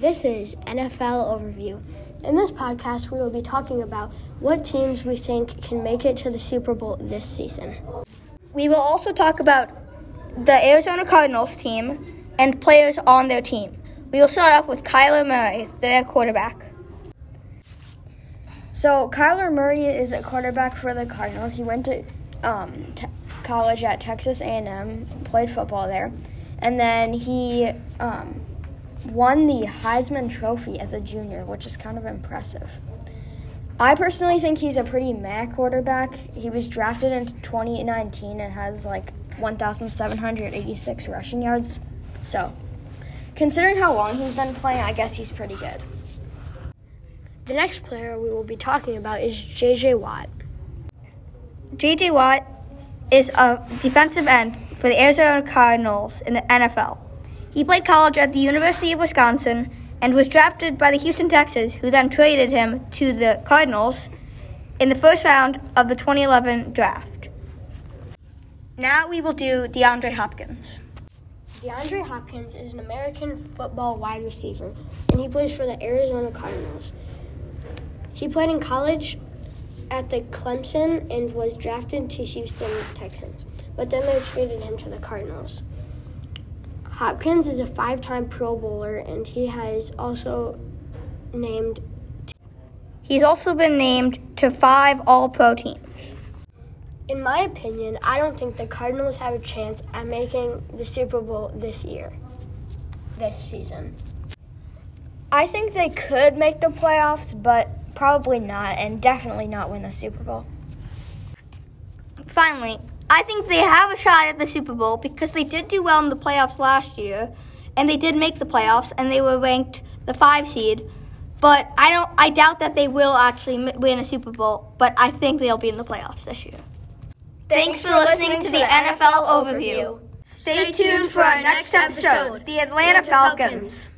This is NFL Overview. In this podcast, we will be talking about what teams we think can make it to the Super Bowl this season. We will also talk about the Arizona Cardinals team and players on their team. We will start off with Kyler Murray, their quarterback. So Kyler Murray is a quarterback for the Cardinals. He went to um, te- college at Texas A&M, played football there, and then he um, won the Heisman Trophy as a junior, which is kind of impressive. I personally think he's a pretty meh quarterback. He was drafted in 2019 and has like 1,786 rushing yards. So, considering how long he's been playing, I guess he's pretty good. The next player we will be talking about is J.J. Watt. J.J. Watt is a defensive end for the Arizona Cardinals in the NFL. He played college at the University of Wisconsin and was drafted by the Houston Texans, who then traded him to the Cardinals in the first round of the 2011 draft. Now we will do DeAndre Hopkins. DeAndre Hopkins is an American football wide receiver, and he plays for the Arizona Cardinals. He played in college at the Clemson and was drafted to Houston Texans, but then they traded him to the Cardinals. Hopkins is a five time Pro Bowler, and he has also named. He's also been named to five All Pro teams. In my opinion, I don't think the Cardinals have a chance at making the Super Bowl this year, this season. I think they could make the playoffs, but probably not, and definitely not win the Super Bowl. Finally, I think they have a shot at the Super Bowl because they did do well in the playoffs last year, and they did make the playoffs, and they were ranked the five seed. But I don't. I doubt that they will actually win a Super Bowl. But I think they'll be in the playoffs this year. Thanks, for, listening, to the NFL overview. Stay tuned for our next episode, the Atlanta Falcons.